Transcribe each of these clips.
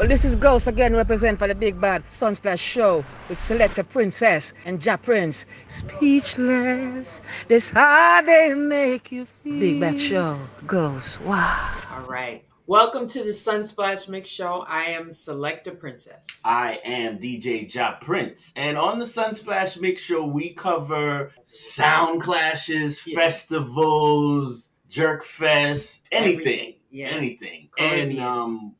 Well, this is Ghost again, represent for the Big Bad Sunsplash Show with Selector Princess and Ja Prince. Speechless, this how they make you feel. Big Bad Show, Ghost, wow. All right. Welcome to the Sunsplash Mix Show. I am Selector Princess. I am DJ Ja Prince. And on the Sunsplash Mix Show, we cover sound clashes, Yeah. festivals, jerk fest, anything. Everything. Yeah. Anything. Caribbean. And um,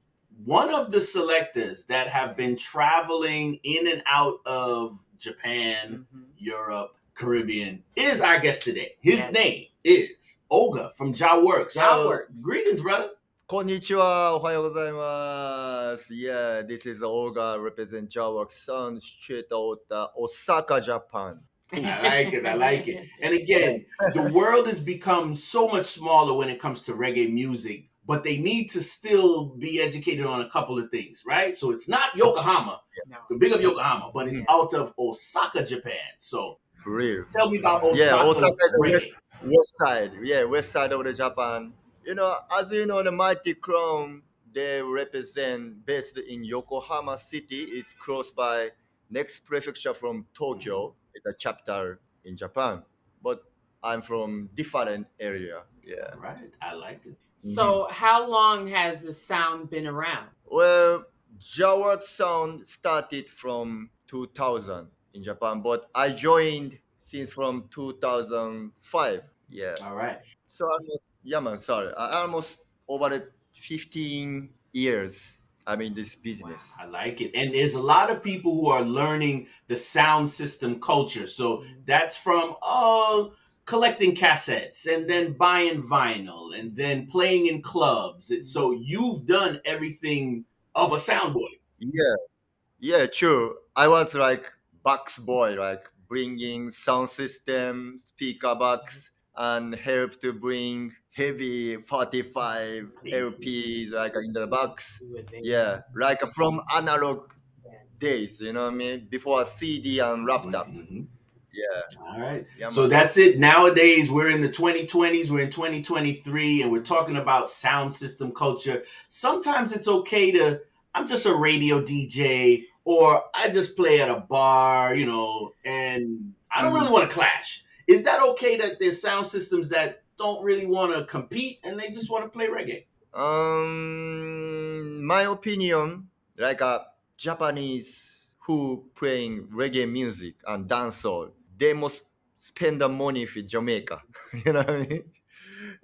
one of the selectors that have been traveling in and out of Japan, mm-hmm. Europe, Caribbean is our guest today. His yes. name is Oga from Jah Works. Jah Works. Uh, greetings, brother. Konnichiwa, ohayo gozaimasu. Yeah, this is Oga, represent Jah Works on street out Osaka, Japan. I like it. I like it. And again, the world has become so much smaller when it comes to reggae music but they need to still be educated on a couple of things, right? So it's not Yokohama, No. the big of Yokohama, but it's mm. out of Osaka, Japan. So For real. tell me about Osaka. Yeah, Osaka is the. West side, yeah, west side of the Japan. You know, as you know, the Mighty Crown, they represent based in Yokohama City. It's close by next prefecture from Tokyo. Mm-hmm. It's a chapter in Japan. But I'm from different area. Yeah. Right. I like it. Mm-hmm. So, how long has the sound been around? Well, Jah Works Sound started from 2000 in Japan, but I joined since from 2005. Yeah. All right. So almost, yeah, man, sorry. I almost over 15 years I'm in this business. I like it. And there's a lot of people who are learning the sound system culture. So mm-hmm. that's from oh collecting cassettes and then buying vinyl and then playing in clubs. And so you've done everything of a sound boy. Yeah. Yeah, true. I was like box boy, like bringing sound system, speaker box, and help to bring heavy 45 LPs like in the box. Yeah, like from analog days, you know what I mean? Before CD and laptop. Mhm. Yeah. All right. yeah So man. that's it. Nowadays, we're in the 2020s, we're in 2023, and we're talking about sound system culture. Sometimes it's okay to, I'm just a radio DJ, or I just play at a bar, you know, and I don't really want to clash. Is that okay that there's sound systems that don't really want to compete and they just want to play reggae? Um, my opinion, like a Japanese who playing reggae music and dancehall, they must spend the money for Jamaica. you know what I mean?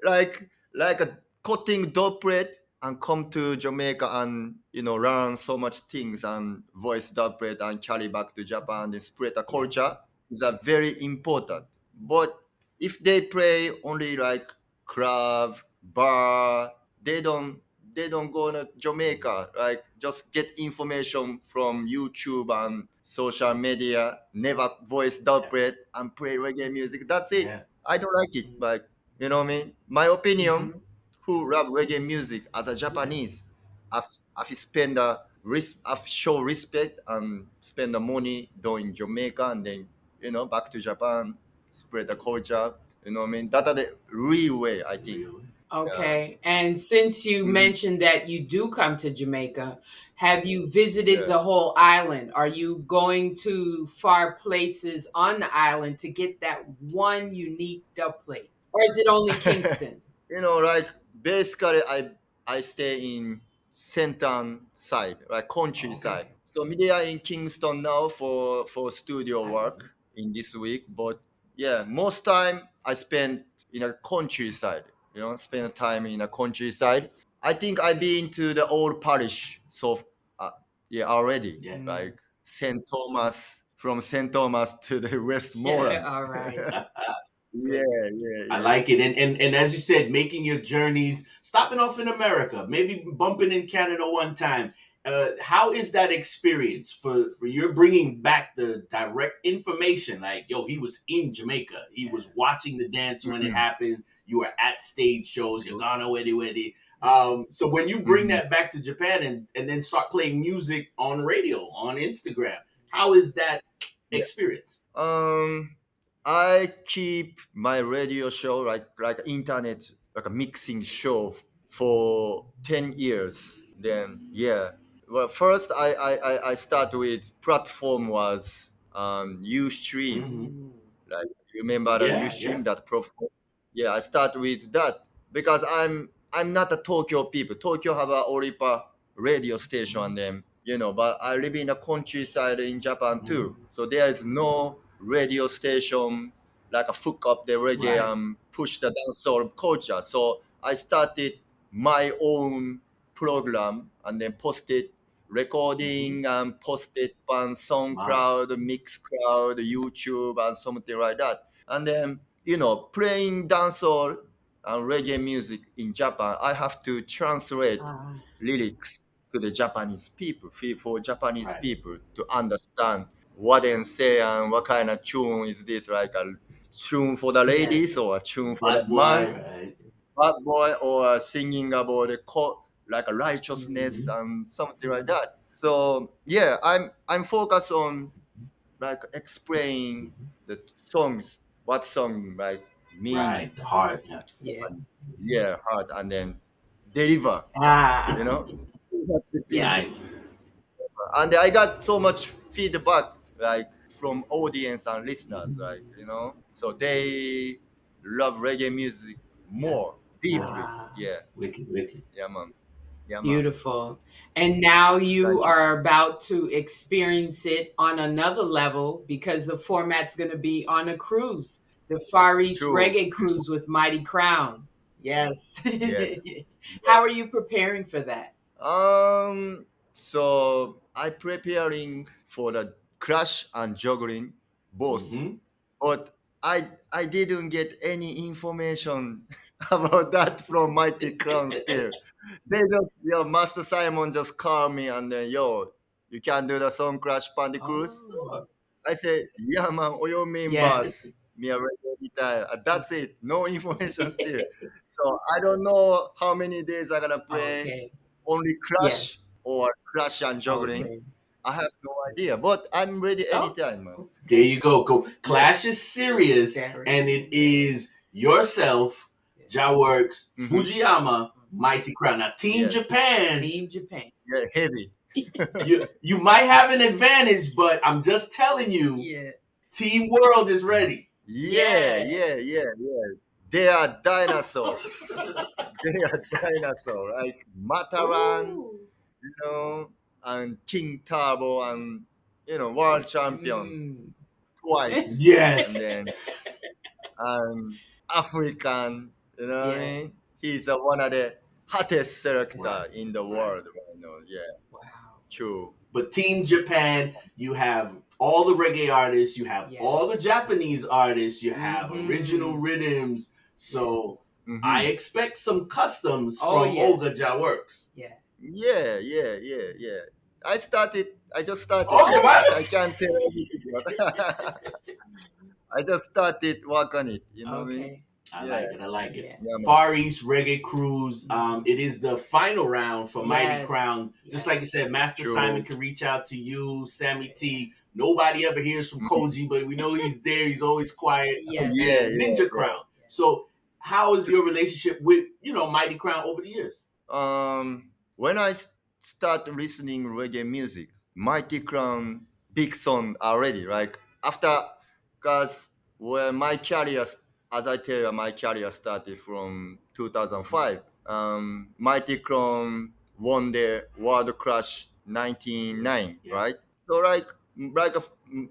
Like like a cutting plate and come to Jamaica and you know learn so much things and voice plate and carry back to Japan and spread the culture is a very important. But if they play only like club, bar, they don't they don't go to Jamaica. Like just get information from YouTube and social media, never voice dub plate and play reggae music. That's it. Yeah. I don't like it. But you know what I mean? My opinion, mm-hmm. who rap reggae music as a Japanese, I've, I've spend a res- I've show respect and spend the money doing Jamaica and then you know back to Japan, spread the culture. You know what I mean? That's the real way I think. Really? Okay. And since you Mhm. mentioned that you do come to Jamaica, have you visited Yes. the whole island? Are you going to far places on the island to get that one unique dub plate? Or is it only Kingston? you know, like basically I I stay in Centan side, like countryside. Okay. So we are in Kingston now for for studio I work in this week. But yeah, most time I spend in a countryside. You know, spend time in the countryside. I think I've been to the old parish so uh, yeah already. Yeah. Like Saint Thomas from Saint Thomas to the Westmoreland. All right. Yeah, yeah, I like it. And, and and as you said, making your journeys, stopping off in America, maybe bumping in Canada one time. Uh, how is that experience for, for you're bringing back the direct information? Like, yo, he was in Jamaica. He was watching the dance when it Mhm. happened. You were at stage shows. You're gonna weddy. Um, so when you bring Mhm. that back to Japan and, and then start playing music on radio, on Instagram, how is that experience? Um, I keep my radio show like like internet like a mixing show for ten years. Then yeah, well, first I, I, I- start with platform was um, Ustream. Mhm. Like you remember the Yeah, Ustream yeah. that platform? Yeah, I start with that because I'm I'm not a Tokyo people. Tokyo have a Oripa radio station and then you know, but I live in the countryside in Japan too. Mm-hmm. So there is no radio station like a hook up the reggae Right. and push the dancehall culture. So I started my own program and then posted recording Mm-hmm. and posted on SoundCloud, Mixcloud, YouTube, and something like that. And then you know, playing dancehall and reggae music in Japan, I have to translate Ah, lyrics to the Japanese people, for Japanese Right. people to understand what they say and what kind of tune is this, like a tune for the ladies or a tune for Bad the boy, man, right? bad boy, or singing about the co- like a righteousness Mm-hmm. and something like that. So yeah, I'm I'm focused on like explaining the songs, what song like mean, Right, the heart. Yeah. yeah. yeah, hard, and then deliver, Ah, you know. Nice. and I got so much feedback like from audience and listeners, like you know, so they love reggae music more deeply. Wow. Yeah, Wicked, wicked. yeah, man. Yeah. Beautiful. And now you you. are about to experience it on another level because the format's going to be on a cruise, the Far East True. Reggae Cruise with Mighty Crown. Yes. Yes. How are you preparing for that? Um, so I preparing for the crash and juggling both, Mhm. but I I didn't get any information about that from Mighty Crown still. They just yo Master Simon just called me and then yo you can do the song crash Pandy Cruise. Oh, I said yeah man, all your members. Yes. Me already retire. Uh, That's it. No information still. so I don't know how many days I'm gonna play Okay. only crash or crash and juggling. Okay. I have no idea, but I'm ready Oh. anytime, man. There you go. Go. Clash is serious, Very. and it is yourself, Jah Works, Mhm. Fujiyama, Mighty Crown. Now, Team Yeah. Japan, Team Japan. Yeah, heavy. you you might have an advantage, but I'm just telling you, Yeah. Team World is ready. Yeah, Yeah. yeah, yeah, yeah. They are dinosaur. they are dinosaur. Like Matterhorn, Ooh. you know, and King Turbo and you know, world champion Mm. twice. and Yes. then um African, you know what I mean? He's uh, one of the hottest selector Right. in the Right. world right now. Yeah, Wow. true. But Team Japan, you have all the reggae artists, you have all the Japanese artists, you have Mhm. original rhythms. So Mhm. I expect some customs Oh, from yes. Oga Jaworks. Yeah. Yeah, yeah, yeah, yeah. I started. I just started. Okay, what? I can't tell anything. But I just started work on it. You know what I mean? Okay. I Yeah. like it. I like it. Yeah. Yeah. Far East Reggae Cruise. Um, it is the final round for Mighty Crown. Just like you said, Master True. Simon can reach out to you, Sami-T. Nobody ever hears from Mhm. Koji, but we know he's there. He's always quiet. Yeah. Yeah, And yeah, Ninja yeah. Crown. So, how is your relationship with you know Mighty Crown over the years? Um, I start listening reggae music, Mighty Crown big song already. Like after, cause when my career, s- as I tell you, my career started from 2005. Um, Mighty Crown won the World Crush 99, Yeah. right? So like like a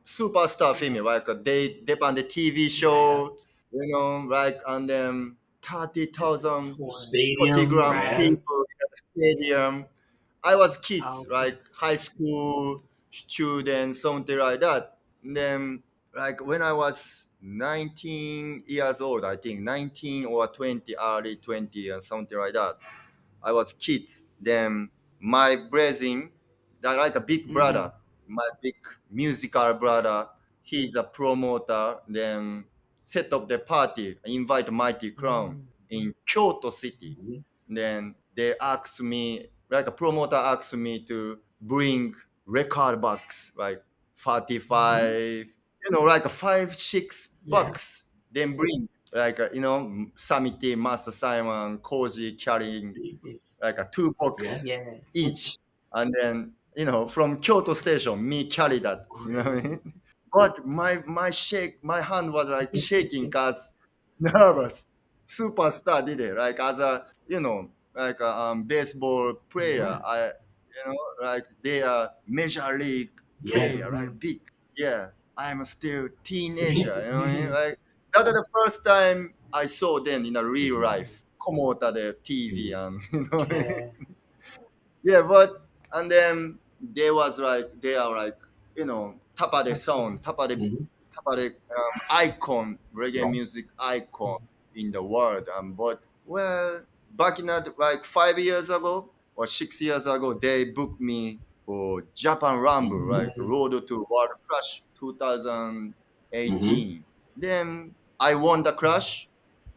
superstar me, like uh, they they on the TV show, you know, like and then thirty thousand Stadium, 40 gram right? people the stadium. I was kids, Oh. like high school students, something like that. And then, like when I was 19 years old, I think 19 or 20, early 20, or something like that. I was kids. Then my brethren, that like a big Mhm. brother, my big musical brother, he's a promoter. Then set up the party, invite Mighty Crown in Kyoto City. Mhm. Then they asked me, like a promoter asked me to bring record box, like 45, you know, like five, six Yeah. bucks. Then bring, like, a, you know, Sami-T, Master Simon, Koji carrying like a two box Yeah. Yeah. each. and then you know from Kyoto station, me carry that. You know what I mean? But my my shake, my hand was like shaking cause nervous. Superstar did it like as a you know like a um, baseball player. Mhm. I you know like they are major league Yeah. player, like big. Yeah, I'm still teenager. You know what I mean? Mm-hmm. Like that's the first time I saw them in a real life. Komota the TV mm-hmm. um, and you know. Yeah. Yeah, but and then they was like they are like you know top of the sound, tapa de mm-hmm. of the um, icon reggae music icon in the world. Um, but well, back in that like five years ago or six years ago, they booked me for Japan Rumble, right? Mm-hmm. Road to World Clash 2018. Then I won the crush.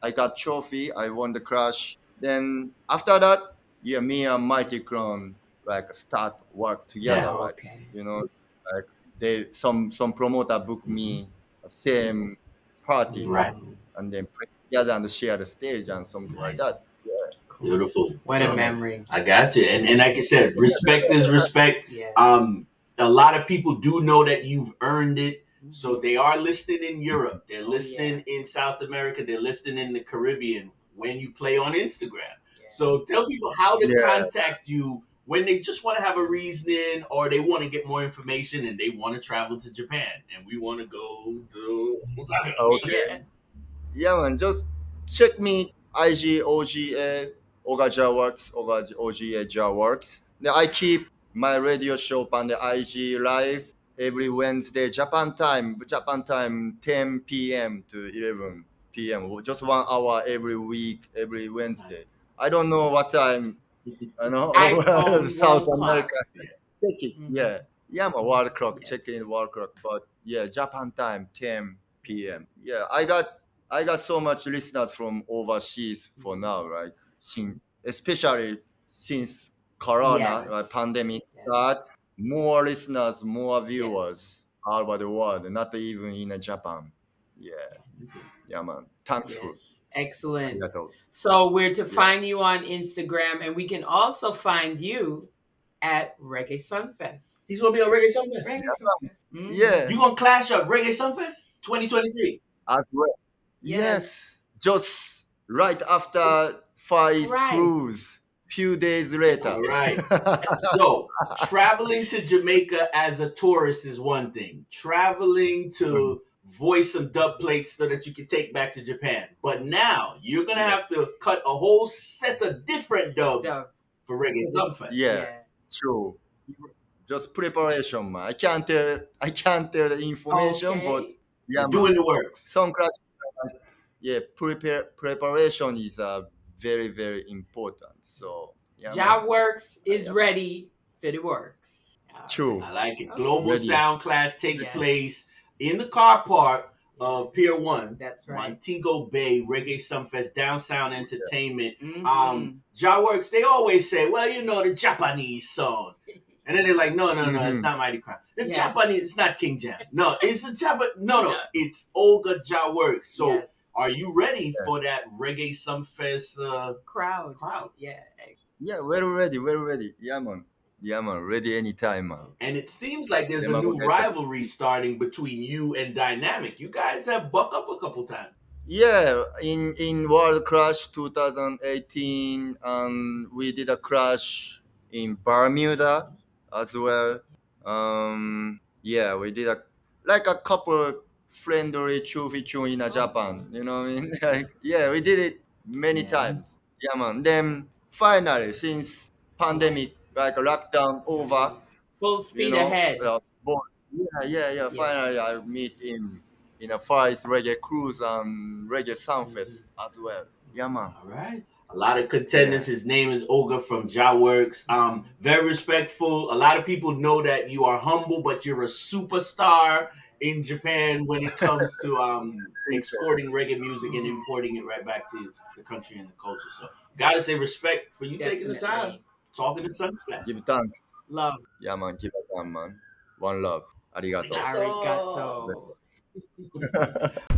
I got trophy. I won the crush. Then after that, yeah, me and Mighty Crown like start work together, Yeah, right? Okay. You know, like they some some promoter book me same party, Right. And then play together and share the stage and something like Nice. that. Beautiful. What So, a memory. I got you. And and like I said, respect is respect. Yeah. Um, a lot of people do know that you've earned it. Mm-hmm. So they are listening in Europe. They're Oh, listening in South America. They're listening in the Caribbean when you play on Instagram. Yeah. So tell people how to Yeah. contact you when they just want to have a reasoning or they want to get more information and they want to travel to Japan and we want to go to Osaka. Okay. Yeah. Yeah, man. Just check me IG OGA Ogaja Works Ogaja OGA Ja Works. Then I keep my radio show on the IG live every Wednesday Japan time. Japan time 10 p.m. to 11 p.m. Just one hour every week, every Wednesday. I don't know what time. I know South America. Check it. Mhm. Yeah. Yeah, my world clock. Yes. Check in world clock. But yeah, Japan time 10 p.m. Yeah, I got I got so much listeners from overseas for now, right? Especially since Corona, Yes. like pandemic Yes. start, more listeners, more viewers all over the world, not even in Japan. Yeah, yeah, man. Thanks Yes. Excellent. So we're to Yeah. find you on Instagram, and we can also find you at Reggae Sumfest. He's gonna be on Reggae Sumfest. Reggae Sumfest. Mhm. Yeah, You gonna clash up Reggae Sumfest 2023? as well. Yes. Yes, just right after Far East Right. cruise, few days later. All right. So traveling to Jamaica as a tourist is one thing. Traveling to voice some dub plates so that you can take back to Japan. But now you're gonna have to cut a whole set of different dubs Dubs. for Reggae Sumfest. yeah. True. Just preparation, man. I can't tell. I can't tell the information, Okay. but yeah, You're doing the works. some class. Yeah, prepare preparation is uh, very very important. So yeah, man. Jah Works is ready for the works. true. I like it. Global Ready. Sound Clash takes Yes. place in the car park of Pier One, That's right. Montego Bay Reggae Sumfest, Down Sound Entertainment. Mhm. um Jah Works, they always say, well, you know, the Japanese song. And then they're like, no, no, no, it's Mhm. not Mighty Crown. The Yeah. Japanese, it's not King Jam. No, it's the Japan. No, no, Yeah. it's Oga Jah Works. So Yes. Are you ready Yeah. for that Reggae Sumfest uh, crowd. crowd? Yeah. Yeah, we're ready, We're ready. Yeah, man. Yeah, man. Ready anytime, man. And it seems like there's Yeah, a new okay. rivalry starting between you and Dynamq. You guys have buck up a couple times. Yeah, in in World Crash 2018, and we did a crash in Bermuda as well. Um, yeah, we did a like a couple friendly chufi chun in a Japan. You know what I mean? like, yeah, we did it many Yeah. times. Yeah, man. Then finally, since pandemic, like lockdown over, Full speed you know, ahead. uh, both- yeah, yeah, yeah. Finally, I meet him in a Far East Reggae Cruise and Reggae Sumfest as well. Yeah, man. All right. A lot of contenders. His name is Oga from Jah Works. Um, very respectful. A lot of people know that you are humble, but you're a superstar in Japan when it comes to um, exporting reggae music and importing it right back to the country and the culture. So, gotta say respect for you taking the time talking to Sunsplash. Give thanks. Love. Yeah, man. Give a damn, man. One love. Arigato. Arigato.